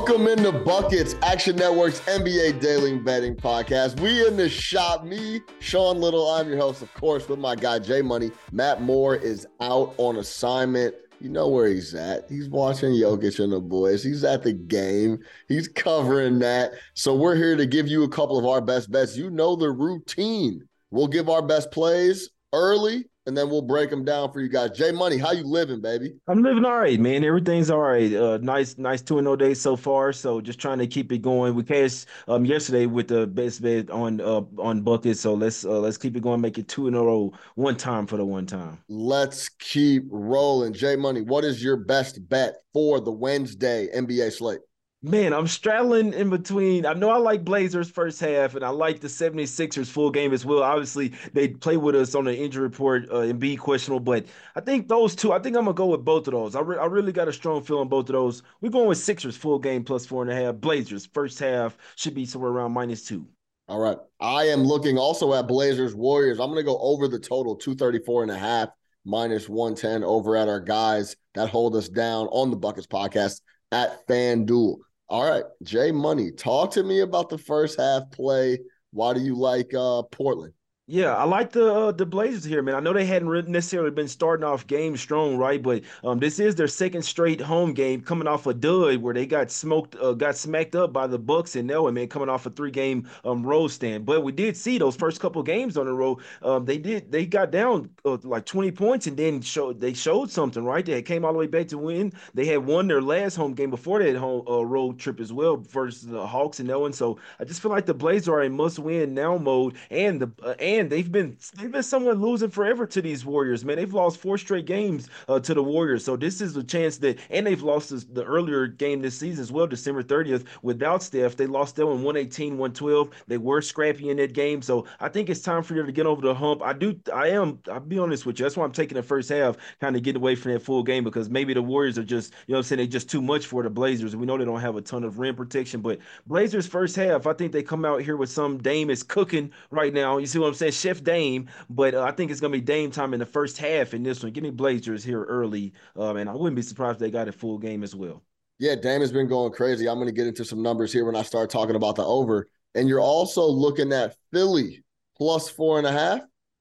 Welcome into Buckets, Action Network's NBA Daily Betting Podcast. We in the shop. Me, Sean Little. I'm your host, of course, with my guy Jay Money. Matt Moore is out on assignment. You know where he's at. He's watching Jokic and the boys. He's at the game. He's covering that. So we're here to give you a couple of our best bets. You know the routine. We'll give our best plays early, and then we'll break them down for you guys. Jay Money, how you living, baby? I'm living all right, man. Everything's all right. Uh, nice, nice two and no days so far. So just trying to keep it going. We cashed um yesterday with the best bet on uh on buckets. So let's uh, let's keep it going. Make it two in a row. One time for the one time. Let's keep rolling. Jay Money, what is your best bet for the Wednesday NBA slate? Man, I'm straddling in between. I know I like Blazers first half, and I like the 76ers full game as well. Obviously, they play with us on the injury report uh, and be questionable, but I think those two, I think I'm going to go with both of those. I, re- I really got a strong feel on both of those. We're going with Sixers full game plus four and a half. Blazers first half should be somewhere around minus two. All right. I am looking also at Blazers Warriors. I'm going to go over the total 234 and a half minus 110 over at our guys that hold us down on the Buckets podcast at FanDuel. All right, Jay Money, talk to me about the first half play. Why do you like uh Portland? Yeah, I like the uh, the Blazers here, man. I know they hadn't necessarily been starting off game strong, right? But um, this is their second straight home game, coming off a dud where they got smoked, uh, got smacked up by the Bucks and Elway, man, coming off a three game um road stand. But we did see those first couple games on the road. Um, they did they got down uh, like twenty points and then showed they showed something, right? They came all the way back to win. They had won their last home game before that home uh, road trip as well versus the Hawks and Elway. So I just feel like the Blazers are in must win now mode, and the uh, they've been they've been somewhat losing forever to these Warriors, man. They've lost four straight games uh, to the Warriors, so this is a chance that, and they've lost this, the earlier game this season as well, December 30th, without Steph. They lost that one 118, 112. They were scrappy in that game, so I think it's time for them to get over the hump. I do, I am, I'll be honest with you. That's why I'm taking the first half, kind of getting away from that full game because maybe the Warriors are just, you know, what I'm saying they're just too much for the Blazers. We know they don't have a ton of rim protection, but Blazers first half, I think they come out here with some Dame is cooking right now. You see what I'm saying? Chef Dame, but uh, I think it's gonna be Dame time in the first half in this one. Give me Blazers here early, um, and I wouldn't be surprised if they got a full game as well. Yeah, Dame has been going crazy. I'm to get into some numbers here when I start talking about the over. And you're also looking at Philly plus four and a half.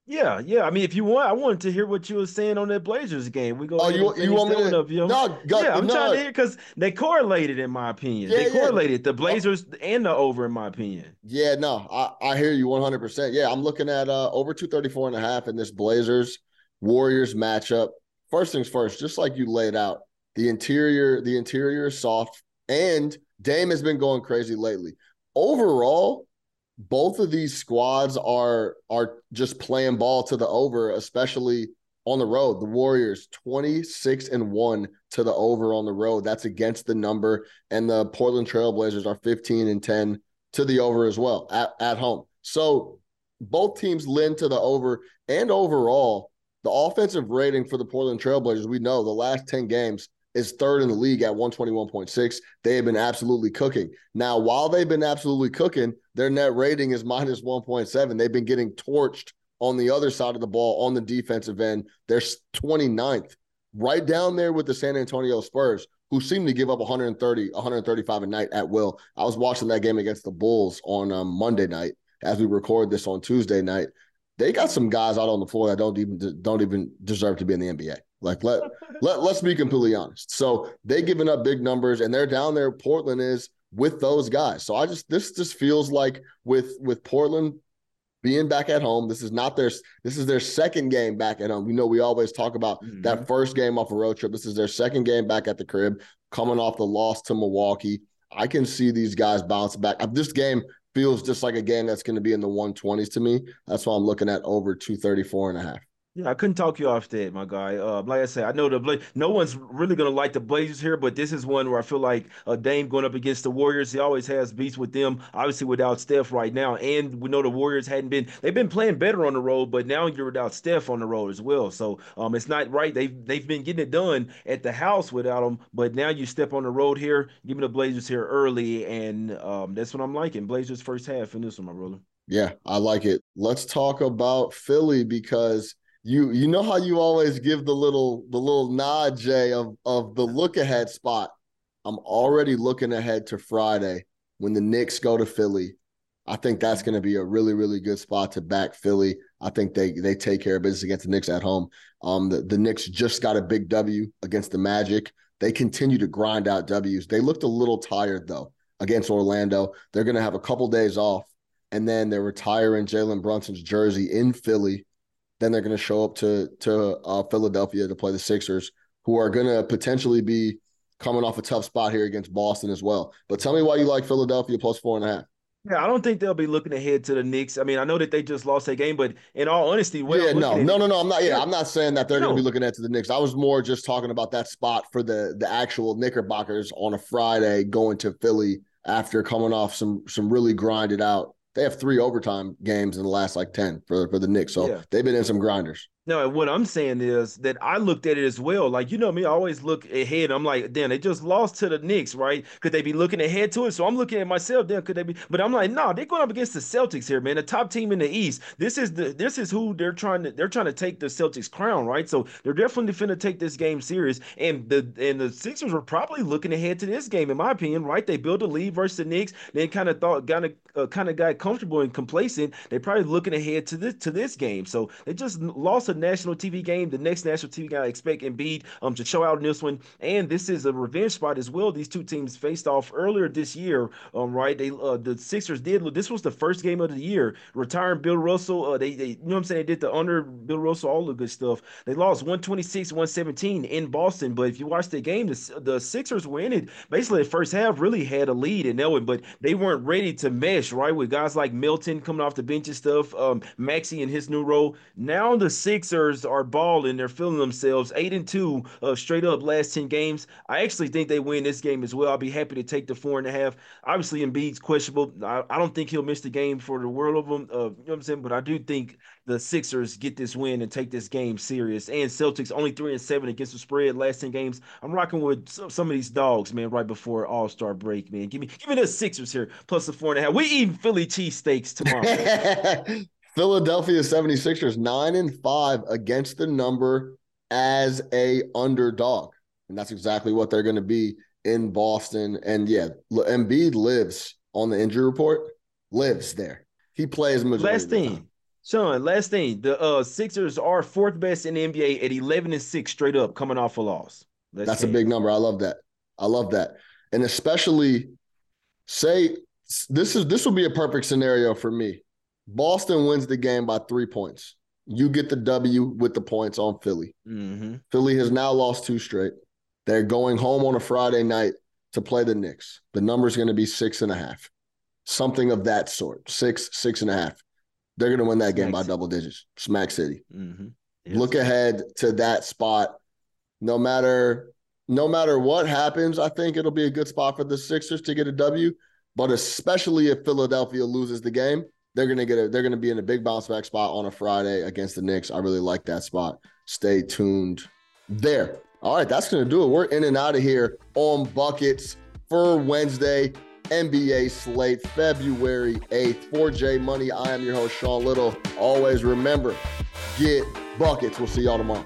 Yeah, yeah. I mean, if you want, I wanted to hear what you were saying on that Blazers game. We go. Oh, you, you want me to? up, yo. No, go, yeah, I'm no. trying to hear because they correlated, in my opinion. Yeah, they yeah. correlated the Blazers and the over, in my opinion. Yeah, no, I, I hear you 100%. Yeah, I'm looking at uh, over 234 and a half in this Blazers Warriors matchup. First things first, just like you laid out, the interior, the interior is soft, and Dame has been going crazy lately. Overall, both of these squads are are just playing ball to the over, especially on the road. The Warriors 26 and 1 to the over on the road. That's against the number. And the Portland Trailblazers are 15 and 10 to the over as well at, at home. So both teams lend to the over and overall. The offensive rating for the Portland Trailblazers, we know the last 10 games is third in the league at 121.6. They have been absolutely cooking. Now, while they've been absolutely cooking, their net rating is minus 1.7. They've been getting torched on the other side of the ball on the defensive end. They're 29th, right down there with the San Antonio Spurs, who seem to give up 130, 135 a night at will. I was watching that game against the Bulls on um, Monday night as we record this on Tuesday night. They got some guys out on the floor that don't even don't even deserve to be in the NBA. Like let let let's be completely honest. So they giving up big numbers and they're down there. Portland is with those guys. So I just this just feels like with with Portland being back at home. This is not their this is their second game back at home. You know, we always talk about mm-hmm. that first game off a road trip. This is their second game back at the crib, coming off the loss to Milwaukee. I can see these guys bounce back. This game feels just like a game that's going to be in the 120s to me. That's why I'm looking at over 234 and a half. Yeah, I couldn't talk you off that, my guy. Uh, like I said, I know the Bla- no one's really gonna like the Blazers here, but this is one where I feel like uh, Dame going up against the Warriors. He always has beats with them. Obviously, without Steph right now, and we know the Warriors hadn't been they've been playing better on the road, but now you're without Steph on the road as well. So um, it's not right. They've they've been getting it done at the house without them, but now you step on the road here. Give me the Blazers here early, and um, that's what I'm liking. Blazers first half in this one, my brother. Yeah, I like it. Let's talk about Philly because you you know how you always give the little the little nod, Jay, of of the look ahead spot. I'm already looking ahead to Friday when the Knicks go to Philly. I think that's going to be a really really good spot to back Philly. I think they they take care of business against the Knicks at home. Um, the the Knicks just got a big W against the Magic. They continue to grind out W's. They looked a little tired though against Orlando. They're going to have a couple days off, and then they're retiring Jalen Brunson's jersey in Philly then they're going to show up to to uh, Philadelphia to play the Sixers, who are going to potentially be coming off a tough spot here against Boston as well. But tell me why you like Philadelphia plus four and a half. Yeah, I don't think they'll be looking ahead to the Knicks. I mean, I know that they just lost a game, but in all honesty, yeah, no, no, no, no. I'm not. Yeah, I'm not saying that they're no. going to be looking ahead to the Knicks. I was more just talking about that spot for the the actual Knickerbockers on a Friday going to Philly after coming off some some really grinded out they have three overtime games in the last like 10 for, for the Knicks. So yeah. they've been in some grinders. No, what I'm saying is that I looked at it as well. Like, you know me, I always look ahead. I'm like, damn, they just lost to the Knicks, right? Could they be looking ahead to it? So I'm looking at myself, damn, could they be? But I'm like, nah, they're going up against the Celtics here, man. The top team in the East. This is the this is who they're trying to they're trying to take the Celtics crown, right? So they're definitely finna take this game serious. And the and the Sixers were probably looking ahead to this game, in my opinion, right? They built a lead versus the Knicks, then kind of thought kind of uh, kind of got comfortable and complacent. They probably looking ahead to this to this game. So they just lost a national TV game game. The next national TV guy I expect Embiid um, to show out in this one, and this is a revenge spot as well. These two teams faced off earlier this year, um, right? They uh, the Sixers did. This was the first game of the year. Retiring Bill Russell, uh, they, they you know what I'm saying. They did the under Bill Russell, all the good stuff. They lost 126, 117 in Boston, but if you watch the game, the, the Sixers were in it. Basically, the first half really had a lead in that one, but they weren't ready to mesh right with guys like Milton coming off the bench and stuff. Um, Maxey in his new role. Now the Sixers are balling. They're feeling themselves. Eight and two, uh, straight up last ten games. I actually think they win this game as well. I'll be happy to take the four and a half. Obviously, Embiid's questionable. I, I don't think he'll miss the game for the world of them. Uh, you know what I'm saying? But I do think the Sixers get this win and take this game serious. And Celtics only three and seven against the spread last ten games. I'm rocking with some of these dogs, man. Right before All Star break, man. Give me give me the Sixers here plus the four and a half. We eating Philly cheesesteaks tomorrow. Philadelphia 76ers 9 and 5 against the number as a underdog. And that's exactly what they're going to be in Boston. And yeah, Embiid lives on the injury report, lives there. He plays majority Last thing. Sean, last thing. The uh, Sixers are fourth best in the NBA at 11 and 6 straight up coming off a loss. That's a big number. I love that. I love that. And especially say this is this will be a perfect scenario for me Boston wins the game by three points. You get the W with the points on Philly. Mm-hmm. Philly has now lost two straight. They're going home on a Friday night to play the Knicks. The number is going to be six and a half, something of that sort. Six, six and a half. They're going to win that game by double digits. Smack City. Mm-hmm. Yes. Look ahead to that spot. No matter no matter what happens, I think it'll be a good spot for the Sixers to get a W. But especially if Philadelphia loses the game, they're gonna get a they're gonna be in a big bounce back spot on a Friday against the Knicks. I really like that spot. Stay tuned there. All right, that's gonna do it. We're in and out of here on buckets for Wednesday. NBA slate, February 8th. For Jay Money, I am your host, Sean Little. Always remember, get buckets. We'll see y'all tomorrow.